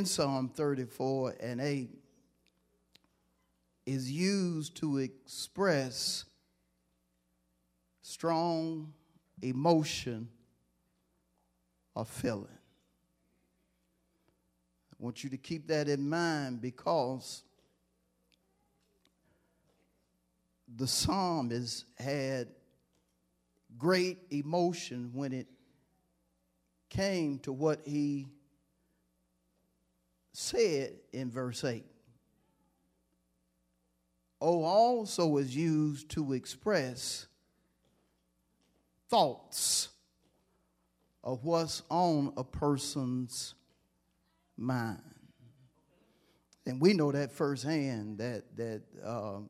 In Psalm 34 and 8 is used to express strong emotion or feeling. I want you to keep that in mind because the psalmist had great emotion when it came to what he said in verse 8. Oh, also is used to express thoughts of what's on a person's mind. And we know that firsthand that, that uh,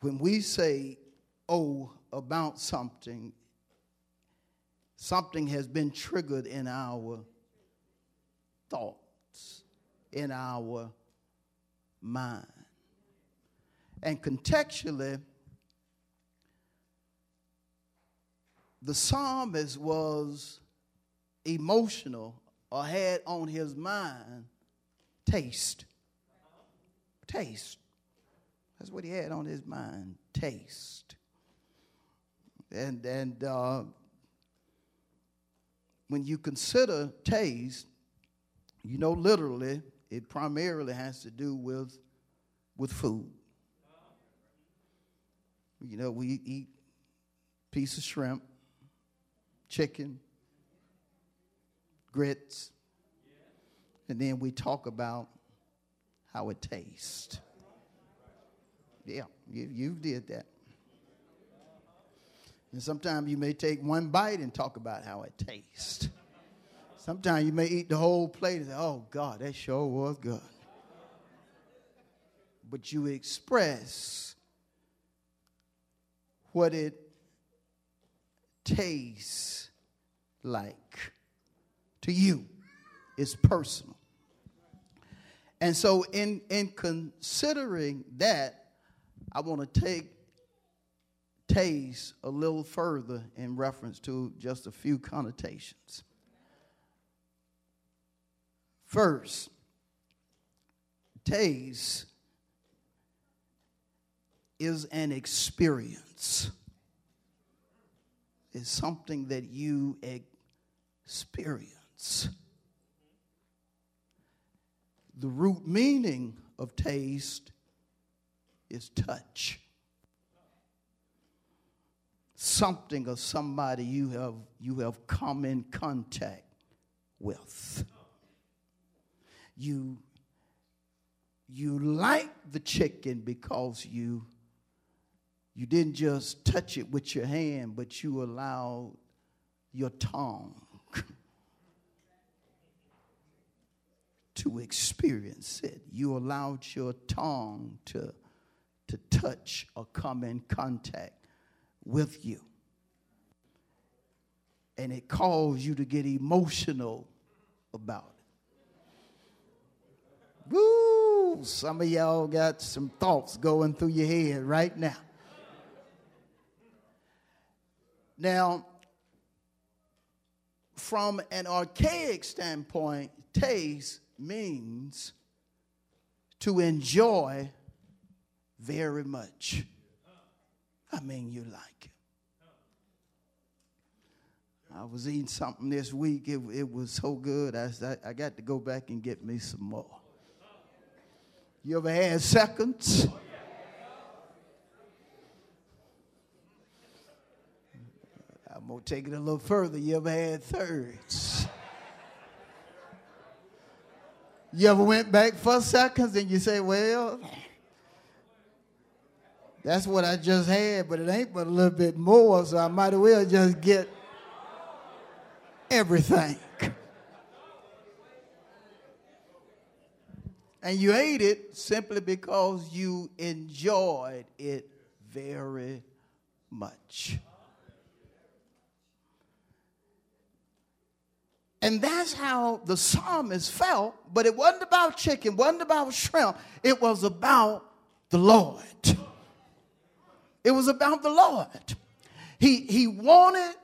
when we say, oh, about something, something has been triggered in our thoughts, in our mind. And contextually, the psalmist was emotional or had on his mind taste. Taste. That's what he had on his mind taste. And, and uh, when you consider taste, you know, literally, it primarily has to do with, with food. You know, we eat piece of shrimp, chicken, grits, and then we talk about how it tastes. Yeah, you, you did that. And sometimes you may take one bite and talk about how it tastes. Sometimes you may eat the whole plate and say, oh, God, that sure was good. But you express what it tastes like to you. It's personal. And so, in, in considering that, I want to take taste a little further in reference to just a few connotations. First, taste is an experience. It's something that you experience. The root meaning of taste is touch something or somebody you have you have come in contact with. You you like the chicken because you you didn't just touch it with your hand but you allowed your tongue to experience it. You allowed your tongue to to touch or come in contact with you. And it caused you to get emotional about it. Woo! Some of y'all got some thoughts going through your head right now. Now, from an archaic standpoint, taste means to enjoy very much. I mean, you like it. I was eating something this week. It, it was so good. I, I got to go back and get me some more. You ever had seconds? I'm going to take it a little further. You ever had thirds? You ever went back for seconds and you say, well, That's what I just had, but it ain't but a little bit more, so I might as well just get everything. And you ate it simply because you enjoyed it very much. And that's how the psalmist felt, but it wasn't about chicken, wasn't about shrimp. It was about the Lord. It was about the Lord. He, he wanted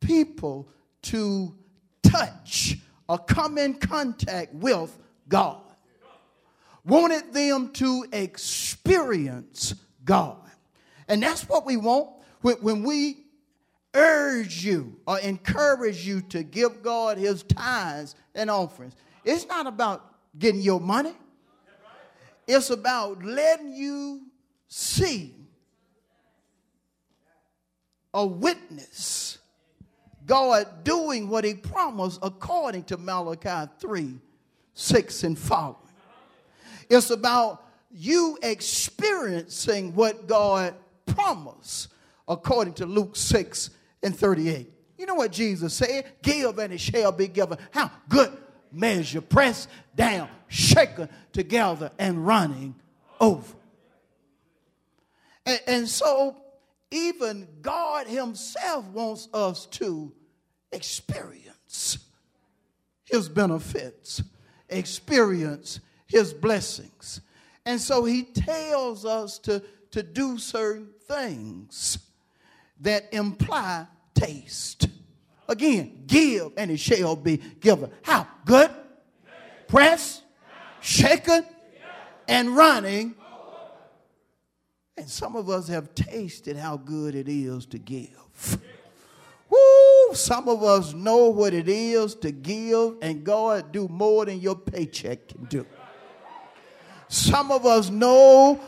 people to touch or come in contact with God. Wanted them to experience God. And that's what we want when we urge you or encourage you to give God his tithes and offerings. It's not about getting your money. It's about letting you see a witness God doing what he promised according to Malachi 3 6 and following. It's about you experiencing what God promised according to Luke 6 and 38. You know what Jesus said? Give and it shall be given. How? Good measure, pressed down, shaken together, and running over. And, and so, even God Himself wants us to experience His benefits, experience His blessings. And so, He tells us to, to do certain things that imply taste. Again, give and it shall be given. How? Good, press, shaken, and running. And some of us have tasted how good it is to give. Woo! Some of us know what it is to give, and God do more than your paycheck can do. Some of us know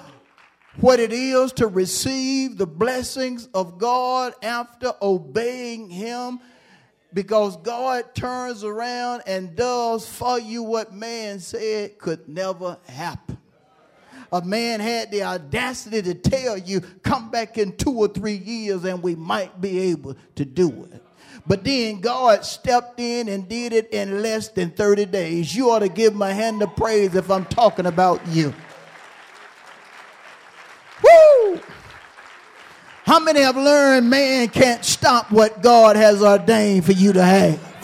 what it is to receive the blessings of God after obeying Him because God turns around and does for you what man said could never happen. A man had the audacity to tell you, come back in two or three years and we might be able to do it. But then God stepped in and did it in less than 30 days. You ought to give a hand of praise if I'm talking about you. Woo! How many have learned man can't stop what God has ordained for you to have?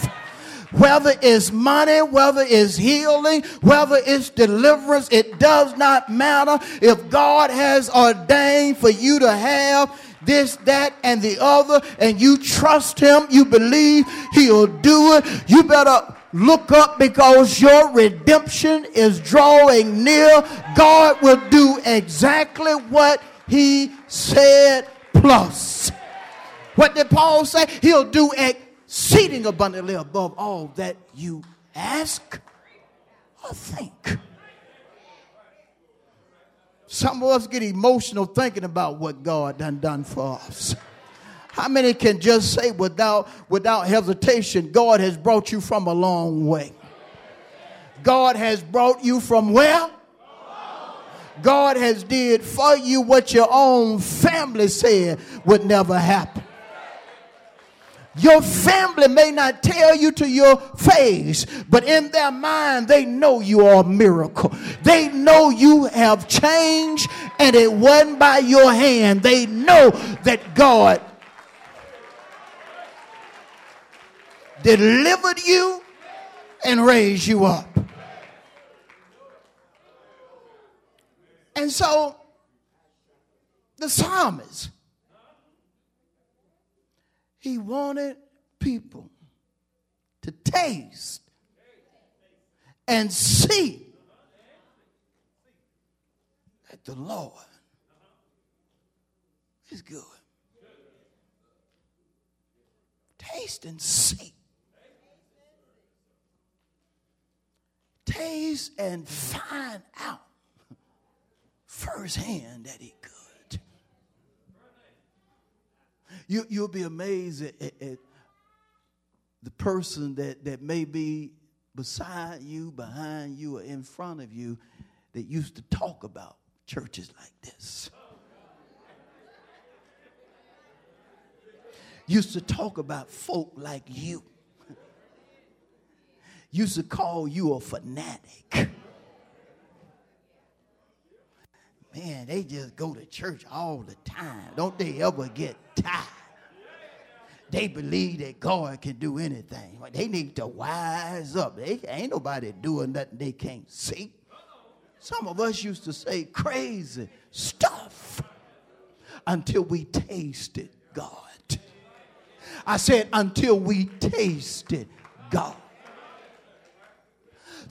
Whether it's money, whether it's healing, whether it's deliverance, it does not matter. If God has ordained for you to have this, that, and the other, and you trust Him, you believe He'll do it, you better look up because your redemption is drawing near. God will do exactly what he said plus. What did Paul say? He'll do exceeding abundantly above all that you ask or think. Some of us get emotional thinking about what God done done for us. How many can just say without, without hesitation, God has brought you from a long way? God has brought you from where? God has did for you what your own family said would never happen. Your family may not tell you to your face, but in their mind, they know you are a miracle. They know you have changed and it wasn't by your hand. They know that God delivered you and raised you up. And so the psalmist, he wanted people to taste and see that the Lord is good. Taste and see. Taste and find out firsthand that he could. You, you'll be amazed at, at, at the person that, that may be beside you, behind you, or in front of you that used to talk about churches like this. Used to talk about folk like you. Used to call you a fanatic. Man, they just go to church all the time. Don't they ever get tired? They believe that God can do anything. They need to wise up. They ain't nobody doing nothing they can't see. Some of us used to say crazy stuff until we tasted God. I said, until we tasted God.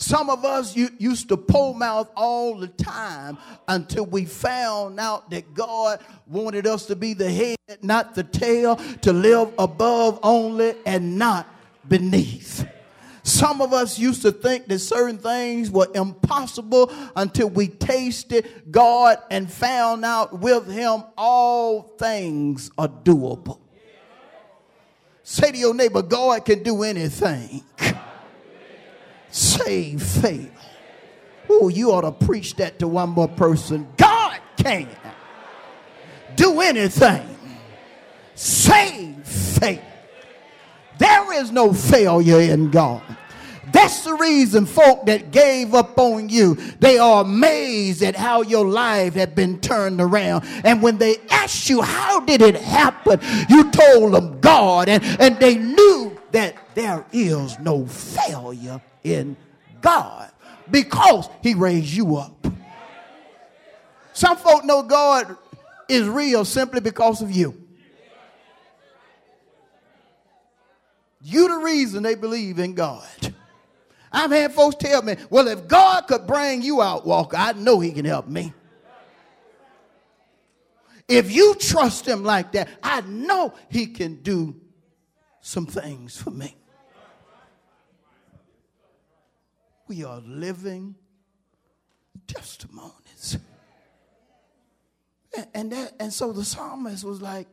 Some of us used to pull mouth all the time until we found out that God wanted us to be the head, not the tail, to live above only and not beneath. Some of us used to think that certain things were impossible until we tasted God and found out with Him all things are doable. Say to your neighbor, God can do anything. Save faith. Oh, you ought to preach that to one more person. God can do anything. Save faith. There is no failure in God. That's the reason folk that gave up on you, they are amazed at how your life had been turned around. And when they asked you, how did it happen? You told them God, and, and they knew that there is no failure in God because he raised you up. Some folk know God is real simply because of you. You the reason they believe in God. I've had folks tell me, well, if God could bring you out, Walker, I know he can help me. If you trust him like that, I know he can do some things for me. We are living testimonies. And, that, and so the psalmist was like,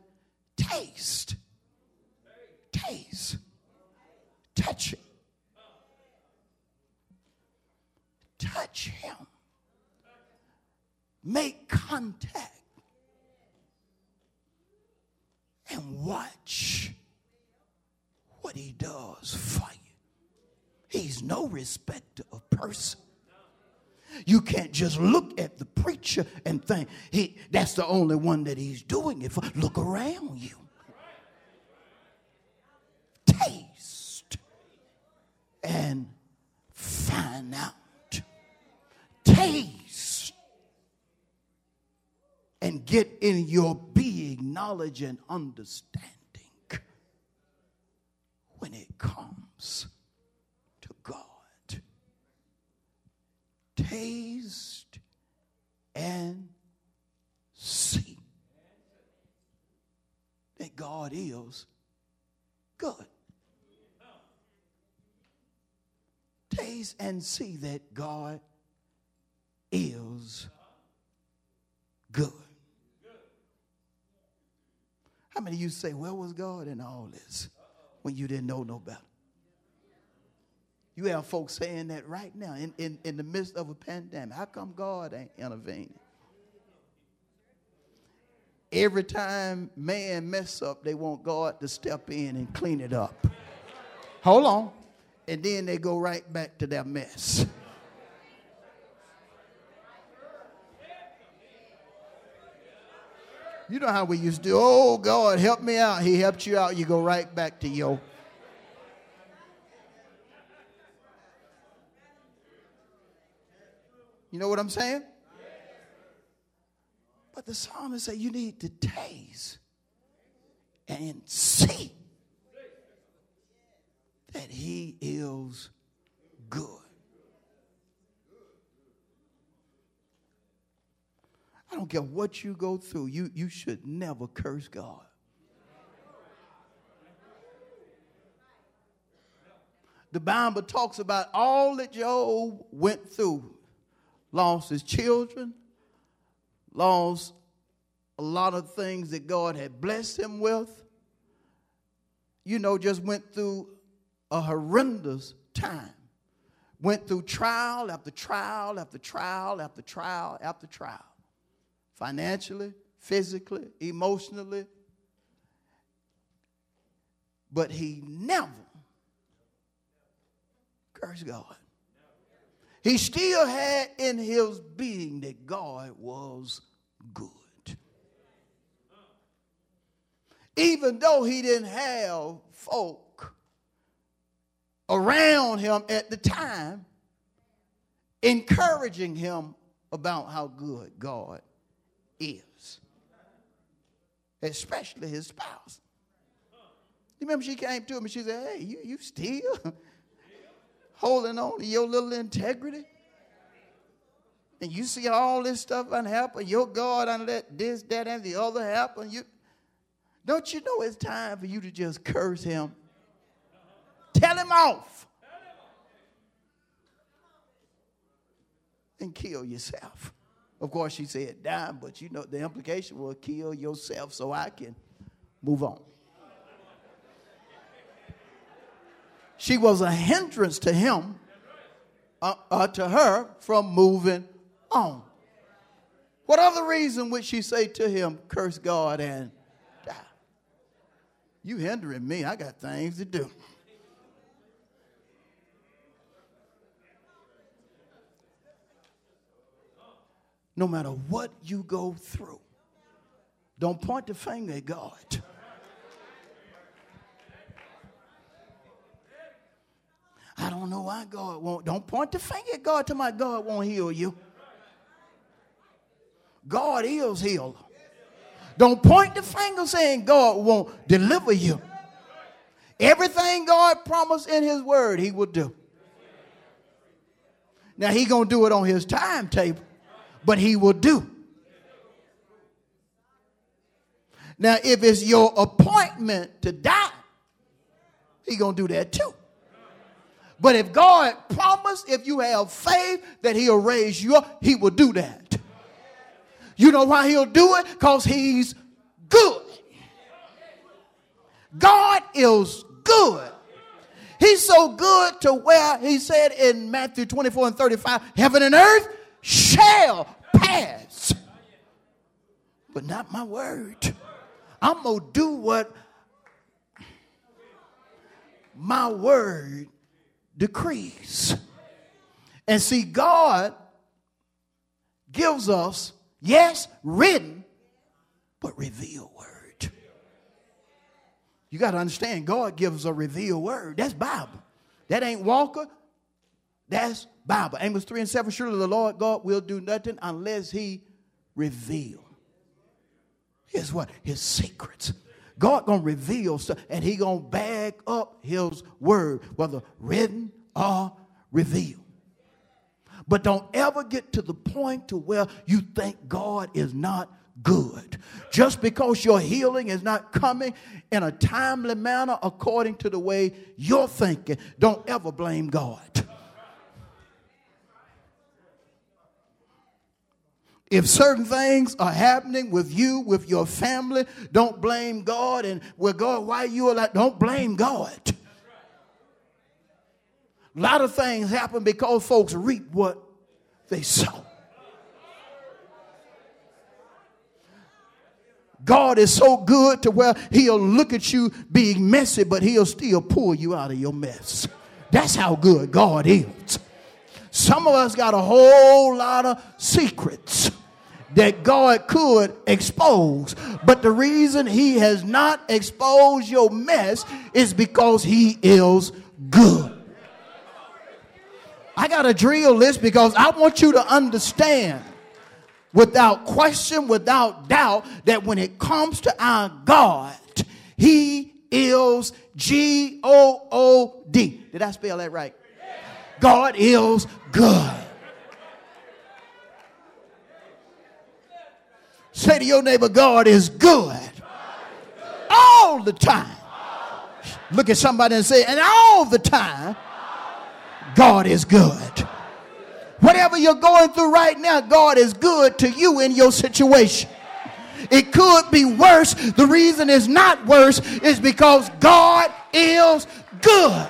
taste, taste, touch it. Touch him, make contact, and watch what he does for you. He's no respecter of person. You can't just look at the preacher and think he that's the only one that he's doing it for. Look around you. Taste and find out taste and get in your being knowledge and understanding when it comes to God. Taste and see that God is good. Taste and see that God is good. How many of you say, Where was God in all this when you didn't know no better? You have folks saying that right now in, in, in the midst of a pandemic. How come God ain't intervening? Every time man mess up, they want God to step in and clean it up. Hold on. And then they go right back to their mess. You know how we used to do, oh, God, help me out. He helped you out. You go right back to your. You know what I'm saying? But the psalmist said you need to taste and see that he is good. I don't care what you go through, you, you should never curse God. The Bible talks about all that Job went through. Lost his children, lost a lot of things that God had blessed him with. You know, just went through a horrendous time. Went through trial after trial after trial after trial after trial financially, physically, emotionally. but he never cursed God. He still had in his being that God was good. Even though he didn't have folk around him at the time encouraging him about how good God is, especially his spouse. You remember she came to him and she said, Hey, you, you still holding on to your little integrity? And you see all this stuff happen. Your God and let this, that, and the other happen. You don't you know it's time for you to just curse him? Tell him off. And kill yourself. Of course, she said die, but you know the implication was kill yourself so I can move on. she was a hindrance to him, uh, uh, to her, from moving on. What other reason would she say to him, curse God and die? You hindering me. I got things to do. No matter what you go through, don't point the finger at God. I don't know why God won't. Don't point the finger at God to my God won't heal you. God is healer. Don't point the finger saying God won't deliver you. Everything God promised in his word, he will do. Now he going to do it on his timetable, but he will do. Now if it's your appointment to die, he to do that too. But if God promised, if you have faith that he'll raise you up, he will do that. You know why he'll do it? Because he's good. God is good. He's so good to where he said in Matthew 24 and 35 heaven and earth shall pass, but not my word. I'm going to do what my word decrees. And see, God gives us Yes, written, but revealed word. You got to understand, God gives a revealed word. That's Bible. That ain't Walker. That's Bible. Amos 3 and 7. Surely the Lord God will do nothing unless he reveal. Here's what? His secrets. God gonna reveal stuff and he gonna back up his word, whether written or revealed. But don't ever get to the point to where you think God is not good. Just because your healing is not coming in a timely manner according to the way you're thinking, don't ever blame God. If certain things are happening with you, with your family, don't blame God. And with God, why you are like, don't blame God. A lot of things happen because folks reap what they sow. God is so good to where he'll look at you being messy, but he'll still pull you out of your mess. That's how good God is. Some of us got a whole lot of secrets that God could expose. But the reason he has not exposed your mess is because he is good. I got to drill this because I want you to understand without question, without doubt, that when it comes to our God, He is G O O D. Did I spell that right? God is good. Say to your neighbor, God is good all the time. Look at somebody and say, and all the time, God is good. Whatever you're going through right now, God is good to you in your situation. It could be worse. The reason it's not worse is because God is good.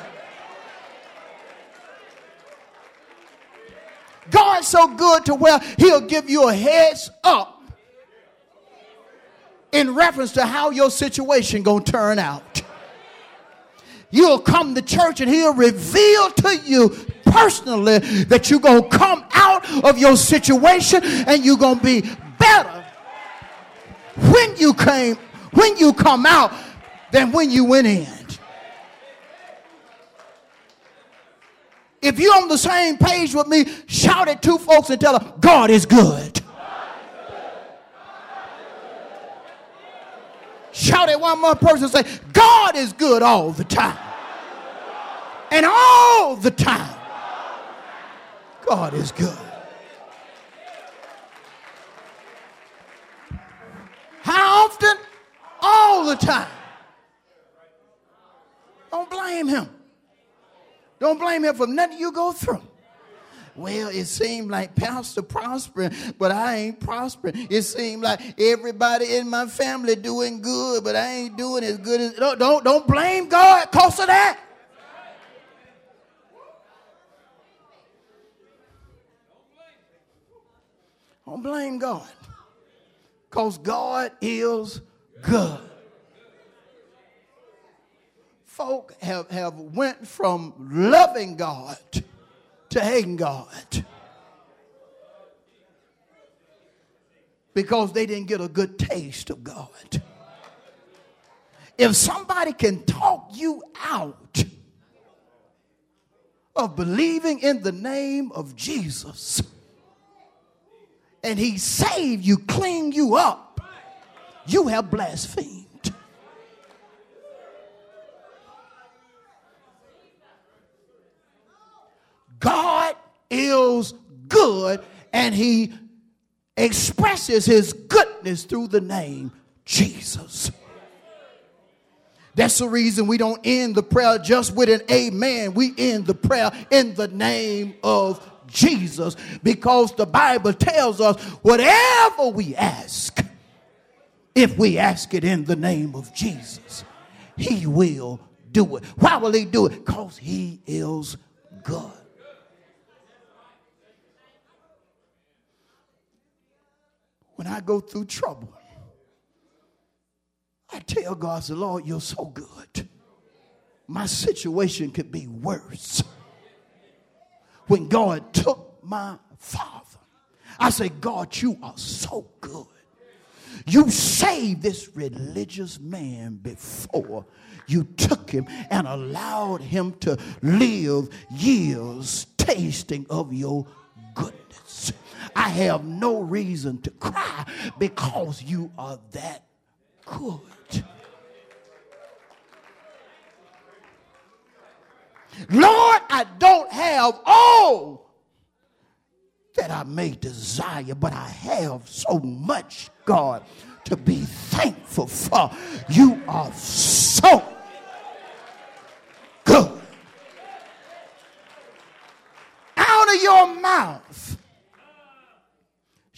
God's so good to where he'll give you a heads up in reference to how your situation going to turn out. You'll come to church and he'll reveal to you personally that you're going to come out of your situation and you're going to be better when you came, when you come out than when you went in. If you're on the same page with me, shout at two folks and tell them, God is good. Shout at one more person and say, God is good all the time. And all the time, God is good. How often? All the time. Don't blame him. Don't blame him for nothing you go through. Well, it seemed like Pastor prospering, but I ain't prospering. It seemed like everybody in my family doing good, but I ain't doing as good as don't don't, don't blame God cause of that. Don't blame God. Because God is good folk have, have went from loving God to hating God because they didn't get a good taste of God. If somebody can talk you out of believing in the name of Jesus and he saved you, clean you up, you have blasphemed. God is good and he expresses his goodness through the name Jesus. That's the reason we don't end the prayer just with an amen. We end the prayer in the name of Jesus because the Bible tells us whatever we ask, if we ask it in the name of Jesus, he will do it. Why will he do it? Because he is good. When I go through trouble, I tell God, the Lord, you're so good. My situation could be worse. When God took my father, I say, God, you are so good. You saved this religious man before you took him and allowed him to live years tasting of your goodness. I have no reason to cry because you are that good. Lord, I don't have all that I may desire, but I have so much, God, to be thankful for. You are so good. Out of your mouth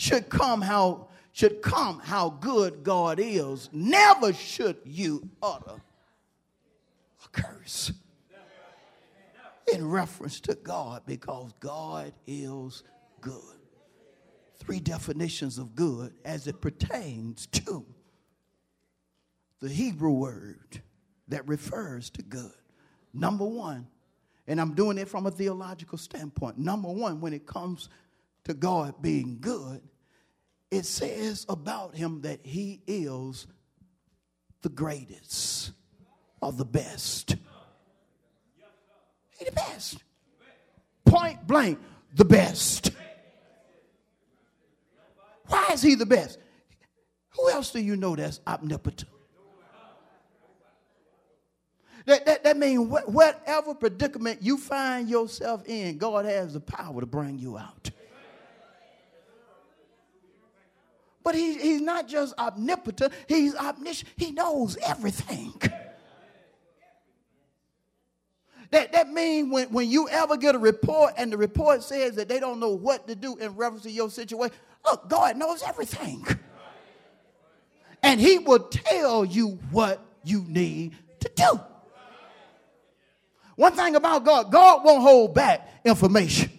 should come how should come how good God is. Never should you utter a curse in reference to God because God is good. Three definitions of good as it pertains to the Hebrew word that refers to good. Number one, and I'm doing it from a theological standpoint. Number one, when it comes to God being good, it says about him that he is the greatest or the best. He the best. Point blank, the best. Why is he the best? Who else do you know that's omnipotent? That, that, that means whatever predicament you find yourself in, God has the power to bring you out. But he, he's not just omnipotent, he's omniscient. He knows everything. That, that means when, when you ever get a report and the report says that they don't know what to do in reference to your situation, look, God knows everything. And He will tell you what you need to do. One thing about God, God won't hold back information.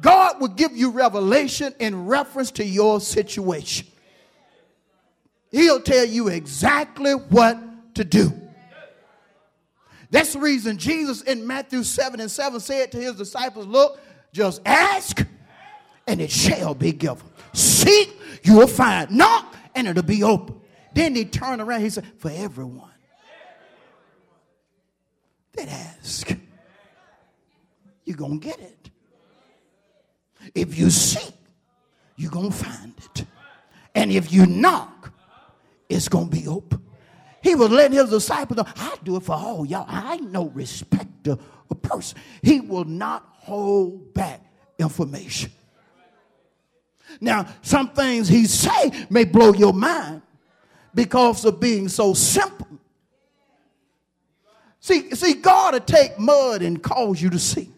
God will give you revelation in reference to your situation. He'll tell you exactly what to do. That's the reason Jesus in Matthew 7 and 7 said to his disciples, Look, just ask and it shall be given. Seek, you will find. Knock and it'll be open. Then he turned around, he said, For everyone that ask, you're going to get it. If you seek, you're going to find it. And if you knock, it's going to be open. He was letting his disciples know, I do it for all y'all. I no respecter of person. He will not hold back information. Now, some things he say may blow your mind because of being so simple. See, see, God will take mud and cause you to see.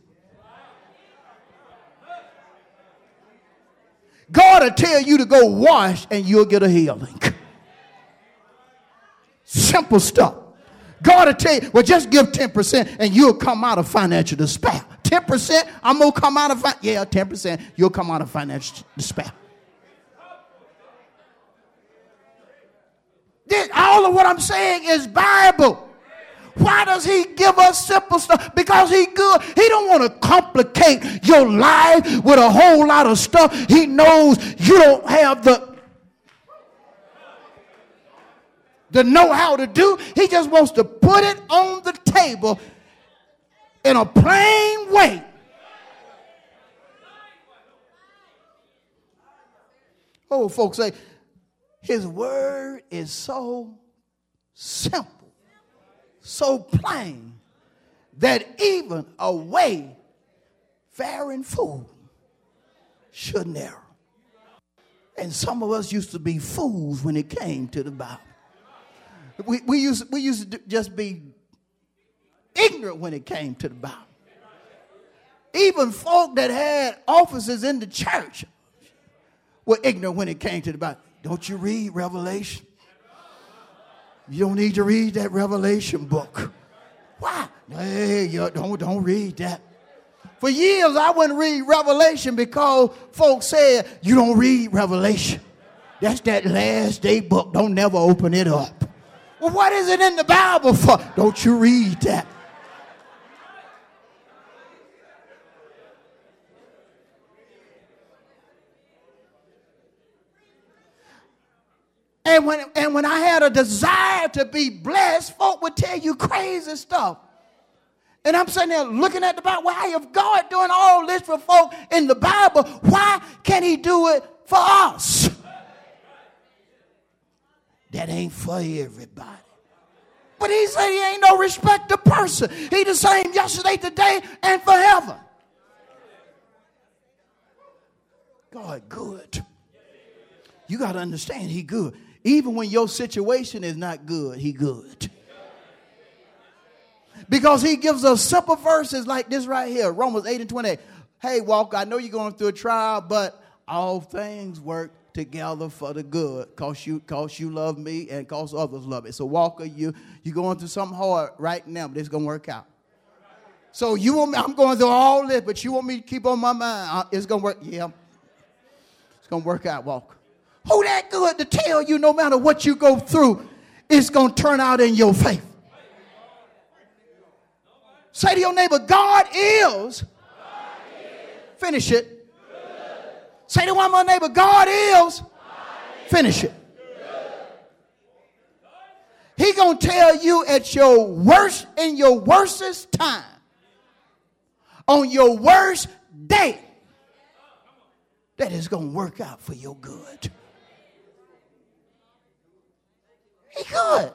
God will tell you to go wash and you'll get a healing. Simple stuff. God will tell you, well, just give 10% and you'll come out of financial despair. 10%, I'm going to come out of, fi- yeah, 10%, you'll come out of financial despair. This, all of what I'm saying is Bible. Why does he give us simple stuff? Because he good. He don't want to complicate your life with a whole lot of stuff. He knows you don't have the the know how to do. He just wants to put it on the table in a plain way. Oh, folks say, his word is so simple, so plain, that even a way faring fool shouldn't err. And some of us used to be fools when it came to the Bible. We, we, used, we used to just be ignorant when it came to the Bible. Even folk that had offices in the church were ignorant when it came to the Bible. Don't you read Revelation? You don't need to read that Revelation book. Why? Hey, don't, don't read that. For years, I wouldn't read Revelation because folks said, You don't read Revelation. That's that last day book. Don't never open it up. Well, what is it in the Bible for? Don't you read that. And when, and when I had a desire to be blessed, folk would tell you crazy stuff. And I'm sitting there looking at the Bible. Why, if God doing all this for folk in the Bible, why can't He do it for us? That ain't for everybody. But He said He ain't no respect respecter person. He the same yesterday, today, and forever. God good. You got to understand He good. Even when your situation is not good, He good. Because he gives us simple verses like this right here Romans 8 and 28. Hey, Walker, I know you're going through a trial, but all things work together for the good. Cause you cause you love me and cause others love me. So walker you you're going through something hard right now but it's gonna work out. So you want me i'm going through all this but you want me to keep on my mind. Uh, it's gonna work yeah. It's gonna work out walker who that good to tell you no matter what you go through it's gonna turn out in your favor Say to your neighbor, God is. God is. Finish it. Good. Say to one more neighbor, God is. God is. Finish it. He gonna tell you at your worst, in your worstest time, on your worst day, that is gonna work out for your good. He good.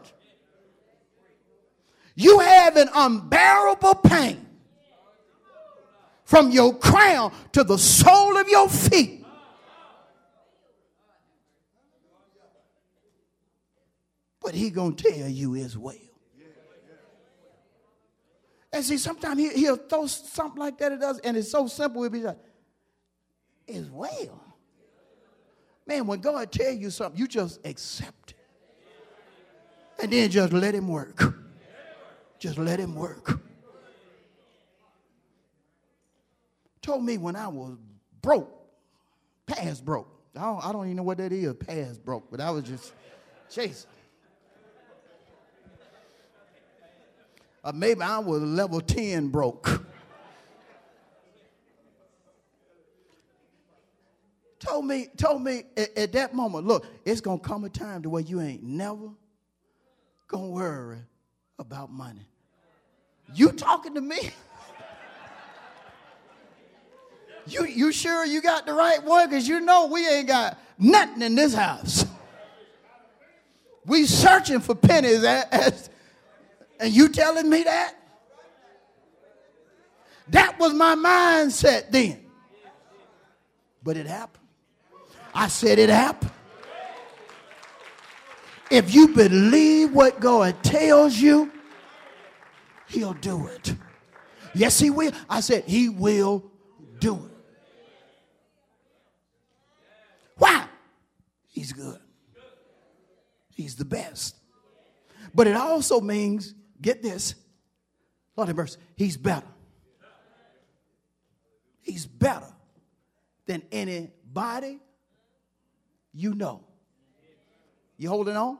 You have an unbearable pain from your crown to the sole of your feet. But he gonna tell you as well. And see, sometimes he, he'll throw something like that at us, and it's so simple, we'll be like, as well. Man, when God tell you something, you just accept it. And then just let him work. Just let him work. Told me when I was broke, past broke. I don't, I don't even know what that is, past broke, but I was just chasing. Uh, or maybe I was level 10 broke. told me, told me at, at, that moment, look, it's gonna come a time to where you ain't never gonna worry about money. You talking to me? you you sure you got the right one? Because you know we ain't got nothing in this house. We searching for pennies as, as and you telling me that? That was my mindset then. But it happened. I said it happened. If you believe what God tells you, He'll do it. Yes, He will. I said, He will do it. Why? He's good. He's the best. But it also means, get this, Lord have mercy, He's better. He's better than anybody you know. You holding on?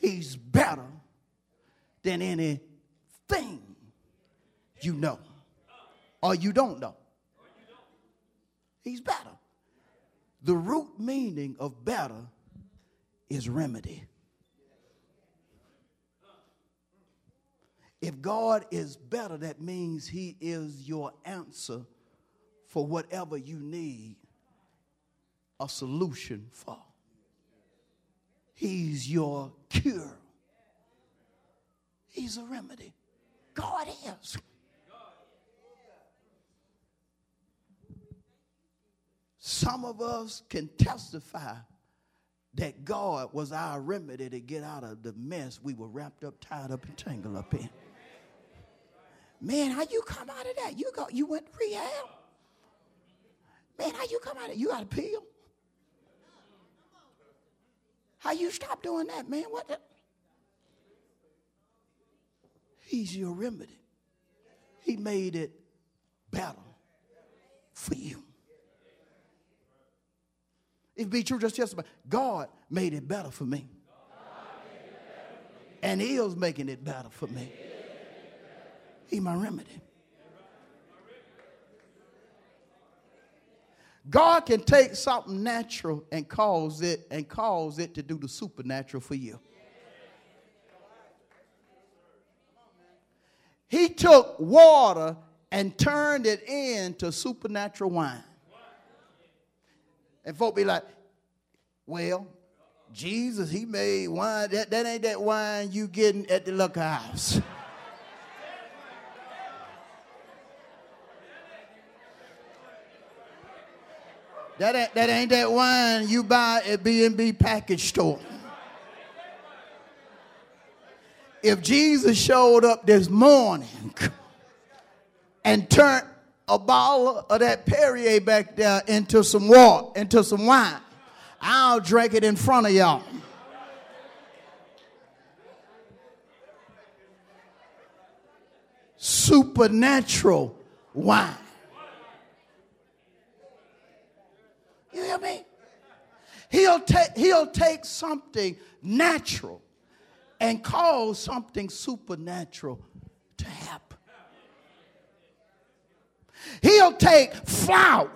He's better than anything you know or you don't know. He's better. The root meaning of better is remedy. If God is better, that means He is your answer for whatever you need a solution for. He's your cure. He's a remedy. God is. Some of us can testify that God was our remedy to get out of the mess we were wrapped up, tied up, and tangled up in. Man, how you come out of that? You go, you went to rehab. Man, how you come out of it? You got a pill? How you stop doing that, man? What the? He's your remedy. He made it better for you. If be true, just testify. God made it better for me. And He making it better for me. He my remedy. God can take something natural and cause it and cause it to do the supernatural for you. He took water and turned it into supernatural wine. And folk be like, well, Jesus, he made wine. That, that ain't that wine you getting at the liquor house. That ain't, that ain't that wine you buy at B&B package store. If Jesus showed up this morning and turned a bottle of that Perrier back there into some water, into some wine, I'll drink it in front of y'all. Supernatural wine. You hear me? He'll take, he'll take something natural and cause something supernatural to happen. He'll take flour,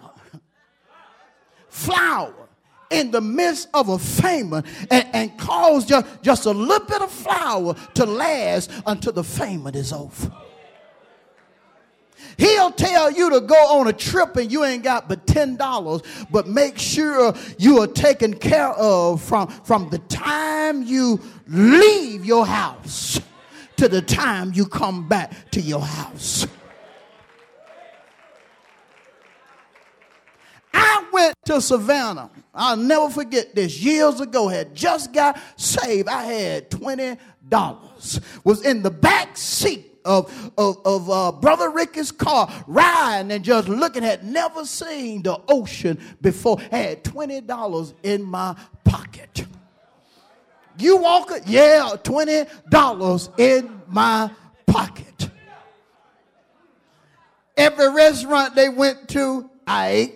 flour in the midst of a famine and, and cause just, just a little bit of flour to last until the famine is over. He'll tell you to go on a trip and you ain't got but $10, but make sure you are taken care of from, from the time you leave your house to the time you come back to your house. I went to Savannah. I'll never forget this. Years ago, had just got saved. I had $20. Was in the back seat of, of, of uh, Brother Ricky's car, riding and just looking, had never seen the ocean before, had $20 in my pocket. You walk? Yeah, $20 in my pocket. Every restaurant they went to, I ate.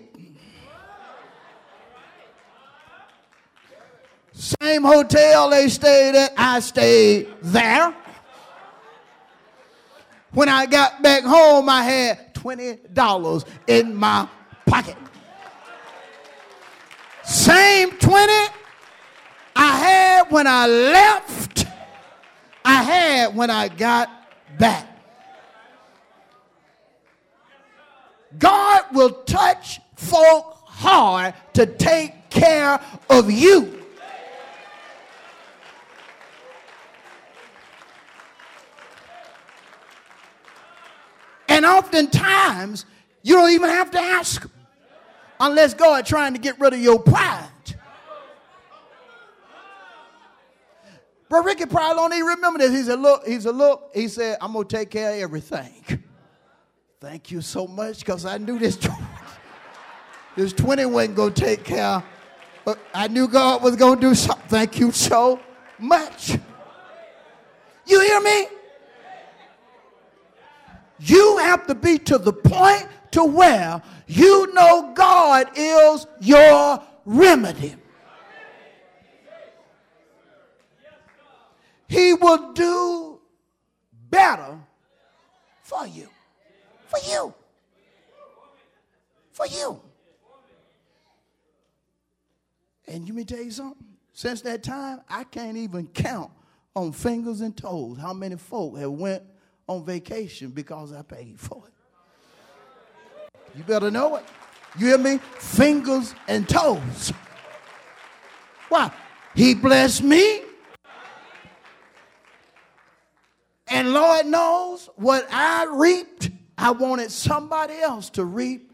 Same hotel they stayed at, I stayed there. When I got back home, I had $20 in my pocket. Same 20 I had when I left, I had when I got back. God will touch folk hard to take care of you. And oftentimes, you don't even have to ask unless God trying to get rid of your pride. But Ricky probably don't even remember this. He said, look, he said, look, he said, I'm gonna take care of everything. Thank you so much, because I knew this this 20 wasn't gonna take care. But I knew God was gonna do something. Thank you so much. You hear me? You have to be to the point to where you know God is your remedy. He will do better for you. For you. For you. And you me tell you something? Since that time, I can't even count on fingers and toes how many folk have went on vacation because I paid for it. You better know it. You hear me? Fingers and toes. Why? He blessed me. And Lord knows what I reaped, I wanted somebody else to reap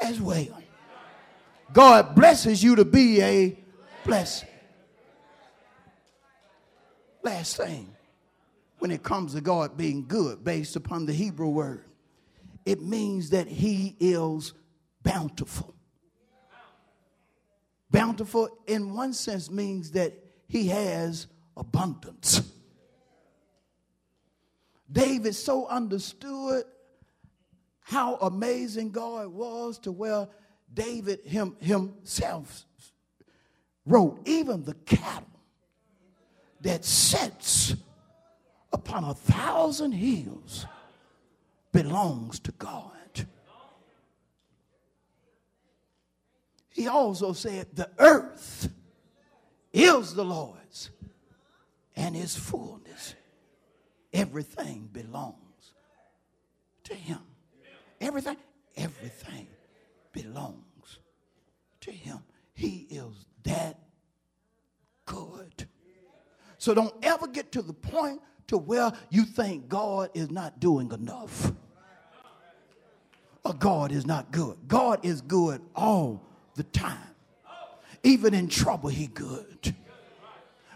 as well. God blesses you to be a blessing. Last thing when it comes to God being good based upon the Hebrew word. It means that he is bountiful. Bountiful, in one sense, means that he has abundance. David so understood how amazing God was to where David him, himself wrote, even the cattle that sits upon a thousand hills belongs to God. He also said, The earth is the Lord's and his fullness. Everything belongs to him. Everything, everything belongs to him. He is that good. So don't ever get to the point to where you think God is not doing enough. Or God is not good. God is good all the time. Even in trouble, he good.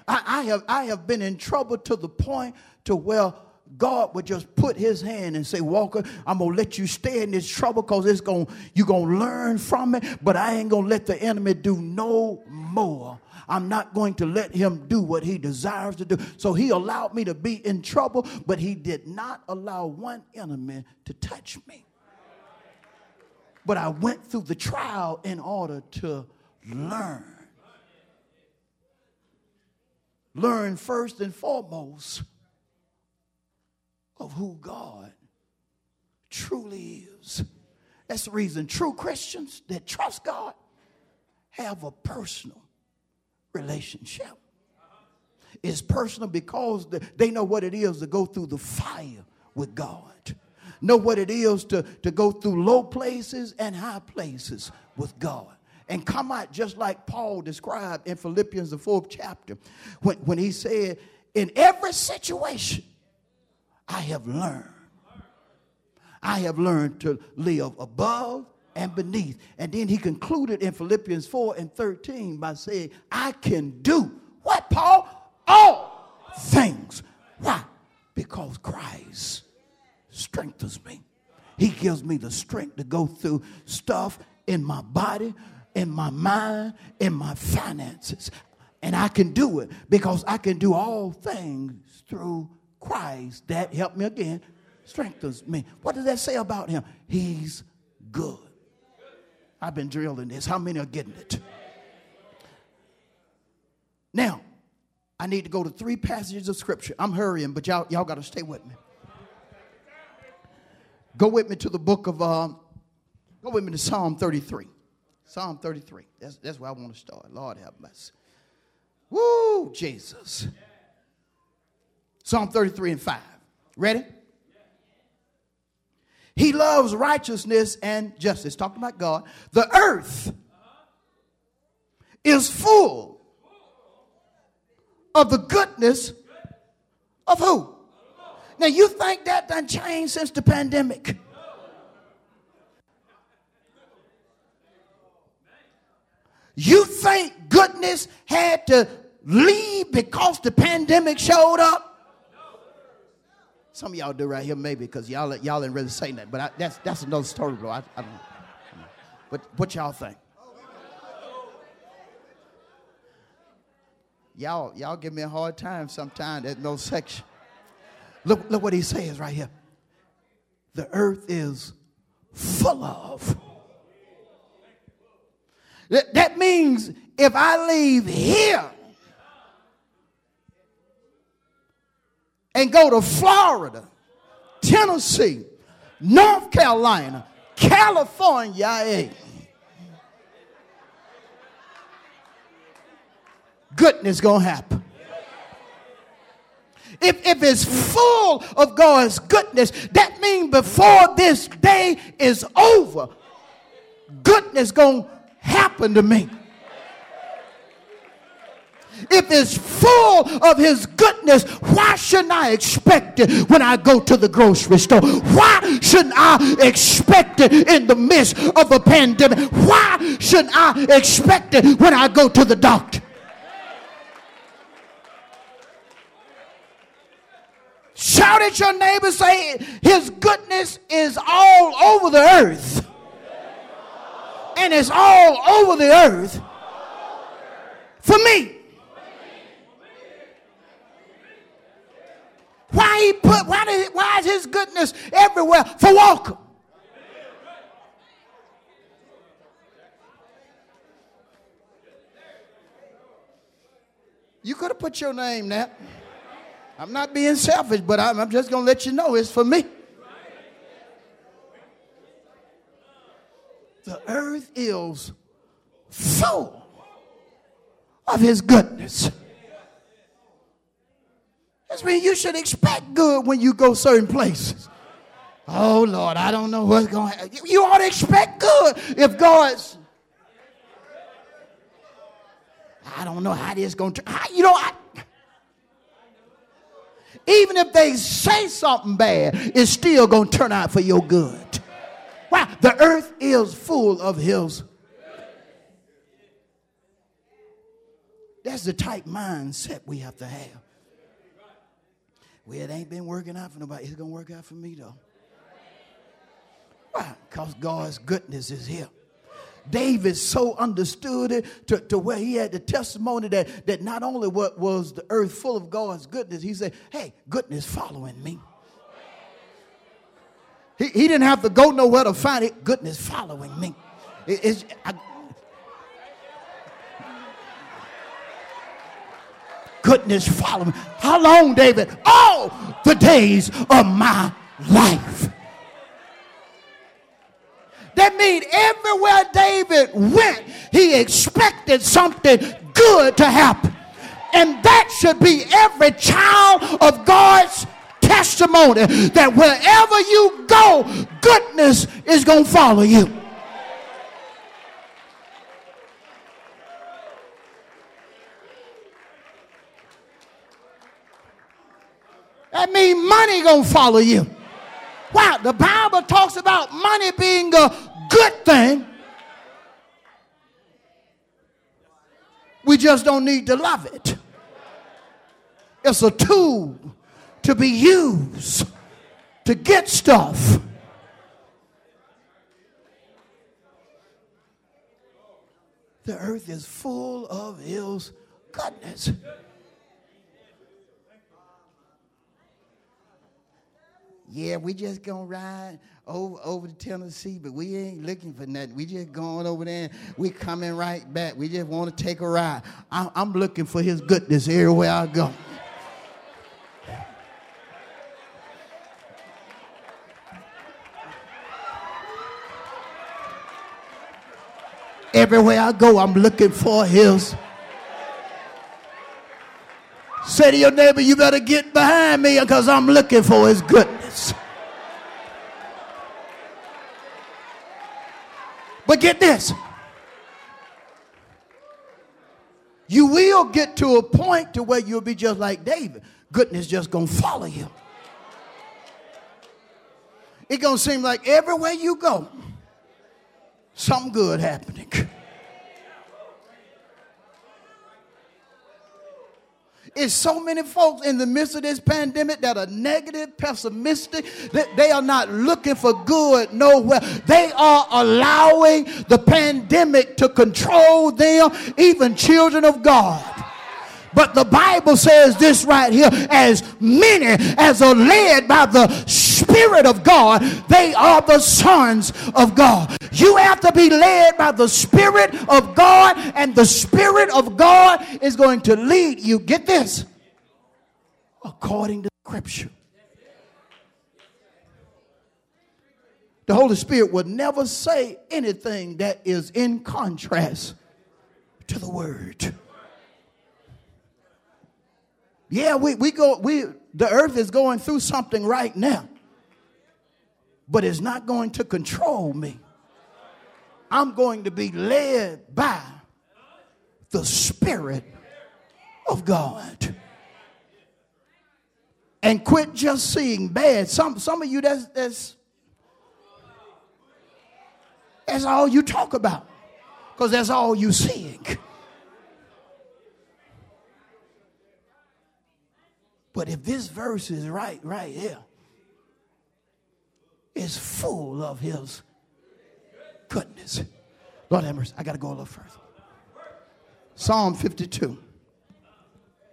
I, I, have, I have been in trouble to the point to where God would just put his hand and say, Walker, I'm gonna let you stay in this trouble because it's gonna you're gonna learn from it, but I ain't gonna let the enemy do no more I'm not going to let him do what he desires to do. So he allowed me to be in trouble, but he did not allow one enemy to touch me. But I went through the trial in order to learn. Learn first and foremost of who God truly is. That's the reason true Christians that trust God have a personal relationship. It's personal because they know what it is to go through the fire with God. Know what it is to, to go through low places and high places with God. And come out just like Paul described in Philippians, the fourth chapter, when, when he said, In every situation, I have learned. I have learned to live above and beneath. And then he concluded in Philippians 4 and 13 by saying, I can do what, Paul? All things. Why? Because Christ strengthens me. He gives me the strength to go through stuff in my body, in my mind, in my finances. And I can do it because I can do all things through Christ that help me again, strengthens me. What does that say about him? He's good. I've been drilled in this. How many are getting it? Now, I need to go to three passages of scripture. I'm hurrying, but y'all, y'all got to stay with me. Go with me to the book of, um, go with me to Psalm 33. Psalm 33. That's, that's where I want to start. Lord have mercy. Woo, Jesus. Psalm 33 and 5. Ready? He loves righteousness and justice. Talking about God. The earth is full of the goodness of who? Now, you think that done changed since the pandemic? You think goodness had to leave because the pandemic showed up? Some of y'all do right here, maybe, because y'all y'all ain't really saying that. But I, that's that's another story, bro. I, I don't know. But what y'all think? Y'all y'all give me a hard time sometimes at no section. Look look what he says right here. The earth is full of. That, that means if I leave here and go to Florida, Tennessee, North Carolina, California, eh, goodness gonna happen. If, if it's full of God's goodness, that means before this day is over, goodness gonna happen to me if it's full of his goodness, why shouldn't I expect it when I go to the grocery store? Why shouldn't I expect it in the midst of a pandemic? Why shouldn't I expect it when I go to the doctor? Shout at your neighbor, say, His goodness is all over the earth. And it's all over the earth for me. Why he put why did why is his goodness everywhere for Walker? You could have put your name there. I'm not being selfish, but I'm, I'm just going to let you know it's for me. The earth is full of his goodness. That's mean you should expect good when you go certain places. Oh Lord, I don't know what's going to happen. You ought to expect good if God's. I don't know how this going to turn. You know, I, even if they say something bad, it's still going to turn out for your good. Wow, The earth is full of hills. That's the type mindset we have to have. Well, it ain't been working out for nobody. It's going to work out for me, though. Why? Because God's goodness is here. David so understood it to, to where he had the testimony that, that not only what was the earth full of God's goodness, he said, Hey, goodness following me. He, he didn't have to go nowhere to find it. Goodness following me. It, I, goodness follow me. How long, David? All the days of my life. That means everywhere David went, he expected something good to happen. And that should be every child of God's testimony that wherever you go, goodness is going to follow you. That means money gonna follow you. Wow, the Bible talks about money being a good thing. We just don't need to love it. It's a tool to be used to get stuff. The earth is full of his goodness. yeah, we just gonna ride over over to Tennessee, but we ain't looking for nothing. We just going over there. We coming right back. We just want to take a ride. I, I'm looking for His goodness everywhere I go. Everywhere I go, I'm looking for His. Say to your neighbor, you better get behind me because I'm looking for His good. But get this. You will get to a point to where you'll be just like David. Goodness just gonna follow you. It gonna seem like everywhere you go, something good happening. It's so many folks in the midst of this pandemic that are negative, pessimistic, that they are not looking for good nowhere. They are allowing the pandemic to control them, even children of God. But the Bible says this right here as many as are led by the Spirit of God, they are the sons of God. You have to be led by the Spirit of God, and the Spirit of God is going to lead you. Get this according to Scripture. The Holy Spirit would never say anything that is in contrast to the Word. Yeah, we, we go, we, the earth is going through something right now, but it's not going to control me. I'm going to be led by the Spirit of God. And quit just seeing bad. Some, some of you, that's, that's, that's all you talk about because that's all you seeing. But if this verse is right, right here, it's full of his goodness. Lord mercy. I got to go a little further. Psalm 52.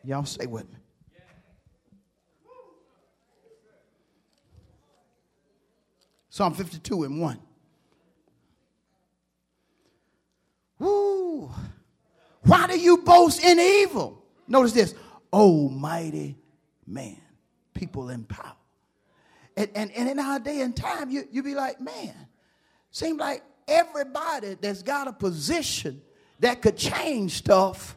Y'all stay with me. Psalm 52 and 1. Woo! Why do you boast in evil? Notice this. Almighty man, people in power. And, and, and in our day and time, you, you be like, man, seems like everybody that's got a position that could change stuff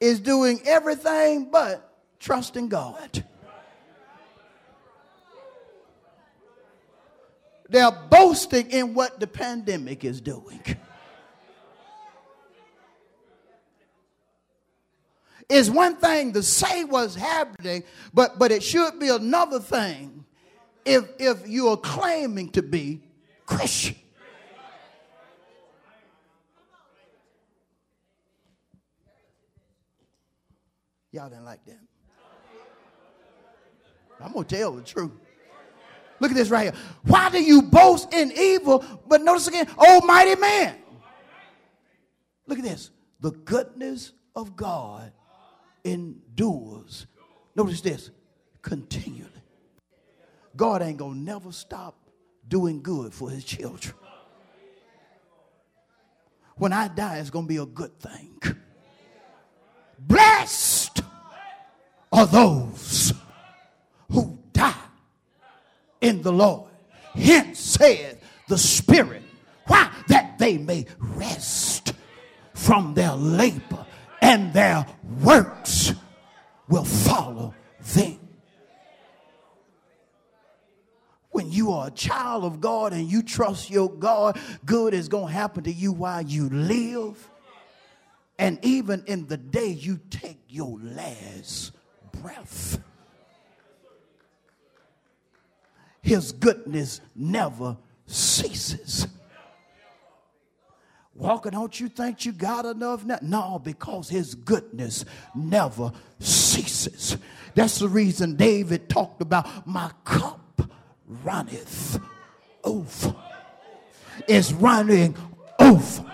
is doing everything but trusting God. They're boasting in what the pandemic is doing. It's one thing to say what's happening, but, but it should be another thing if, if you are claiming to be Christian. Y'all didn't like that. I'm going to tell the truth. Look at this right here. Why do you boast in evil? But notice again, almighty man. Look at this. The goodness of God endures. Notice this continually. God ain't gonna never stop doing good for his children. When I die, it's gonna be a good thing. Blessed are those who die in the Lord. Hence said the Spirit, why? That they may rest from their labor and their works will follow them. When you are a child of God and you trust your God, good is going to happen to you while you live. And even in the day you take your last breath, His goodness never ceases. Walker, don't you think you got enough now? No, because his goodness never ceases. That's the reason David talked about my cup runneth over. It's running over.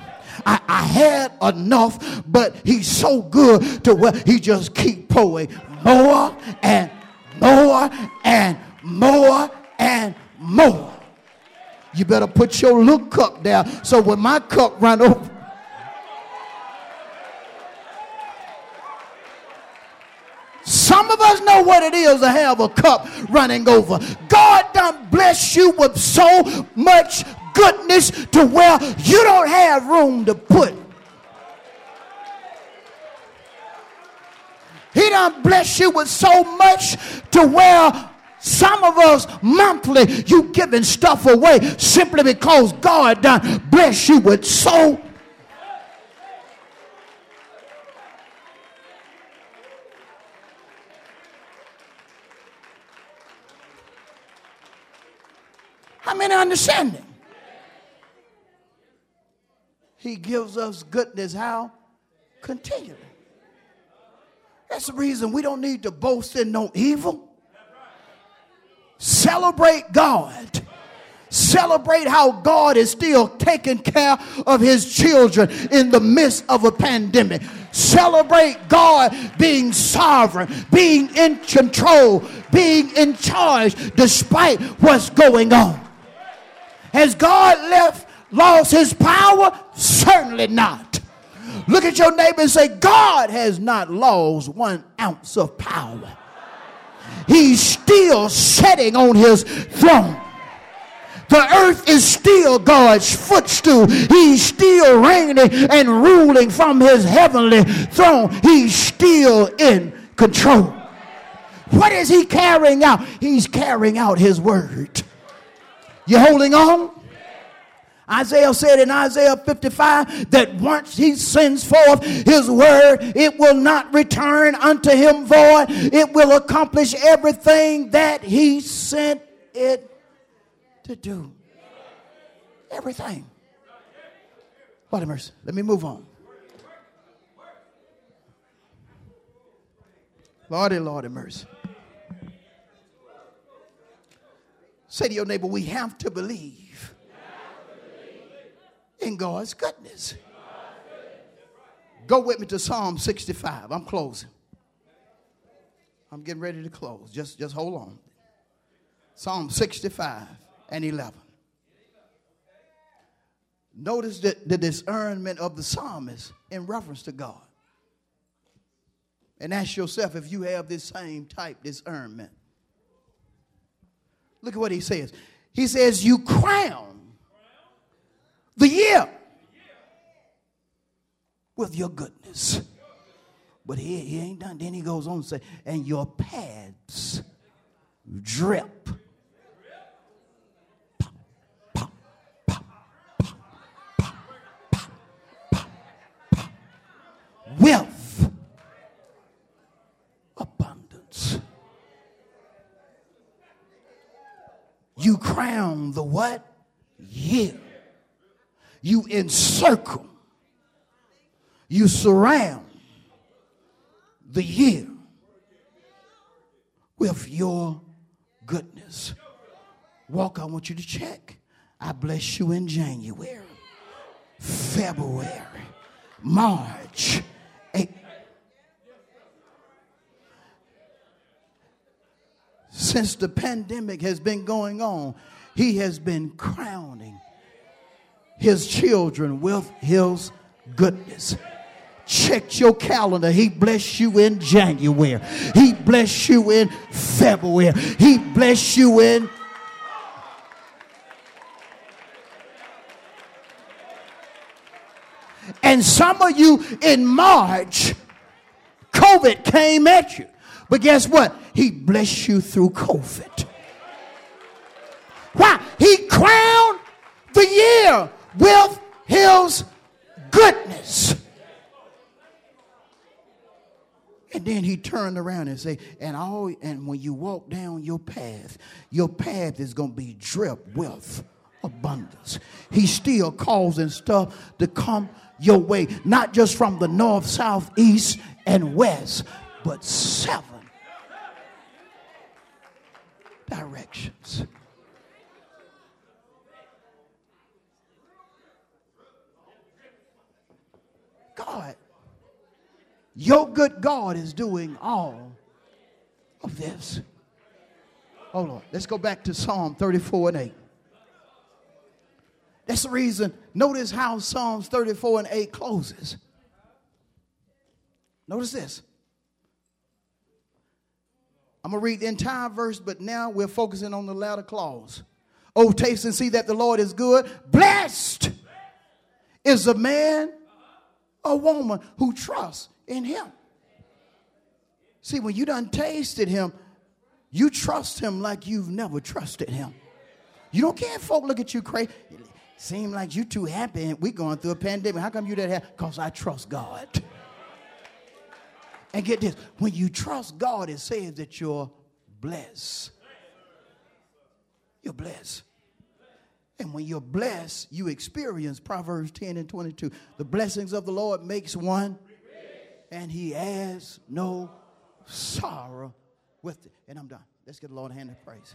I, I, had enough, but he's so good to where he just keep pouring more and more and more and more. You better put your little cup down so when my cup run over. Some of us know what it is to have a cup running over. God done bless you with so much goodness to where you don't have room to put. He done bless you with so much to where some of us monthly you giving stuff away simply because God done bless you with so How many understanding? He gives us goodness how? Continually. That's the reason we don't need to boast in no evil. Celebrate God. Celebrate how God is still taking care of his children in the midst of a pandemic. Celebrate God being sovereign, being in control, being in charge despite what's going on. Has God left, lost his power? Certainly not. Look at your neighbor and say, God has not lost one ounce of power. He's still sitting on his throne. The earth is still God's footstool. He's still reigning and ruling from his heavenly throne. He's still in control. What is he carrying out? He's carrying out his word. You holding on? Isaiah said in Isaiah 55 that once he sends forth his word, it will not return unto him void. It will accomplish everything that he sent it to do. Everything. Lord mercy. Let me move on. Lordy, Lordy mercy. Say to your neighbor, we have to believe in God's goodness. Go with me to Psalm 65. I'm closing. I'm getting ready to close. Just, just hold on. Psalm 65 and 11. Notice that the discernment of the psalmist in reference to God. And ask yourself if you have this same type discernment. Look at what he says. He says, You crown the year with your goodness. But he, he ain't done. Then he goes on to say, And your paths drip. With abundance. You crown the what? Year. You encircle. You surround the year with your goodness. Walk, I want you to check. I bless you in January, February, March. Since the pandemic has been going on, he has been crowning his children with his goodness. Check your calendar. He bless you in January. He bless you in February. He bless you in And some of you in March, COVID came at you. But guess what? He blessed you through COVID. Why? He year with his goodness. And then he turned around and said, and all and when you walk down your path, your path is gonna be dripped with abundance. He's still causing stuff to come your way, not just from the north, south, east, and west, but seven directions. God, your good God is doing all of this. Hold on. Let's go back to Psalm 34 and 8. That's the reason. Notice how Psalms 34 and 8 closes. Notice this. I'm going to read the entire verse, but now we're focusing on the latter clause. Oh, taste and see that the Lord is good. Blessed is the man, a woman who trusts in him. See, when you done tasted him, you trust him like you've never trusted him. You don't care if folk look at you crazy. Seem like you too happy and we going through a pandemic. How come you that happy? Because I trust God. And get this, when you trust God, it says that you're blessed. You're blessed. And when you're blessed, you experience Proverbs 10 and 22. The blessings of the Lord makes one, and he has no sorrow with it. And I'm done. Let's get the Lord a hand of praise.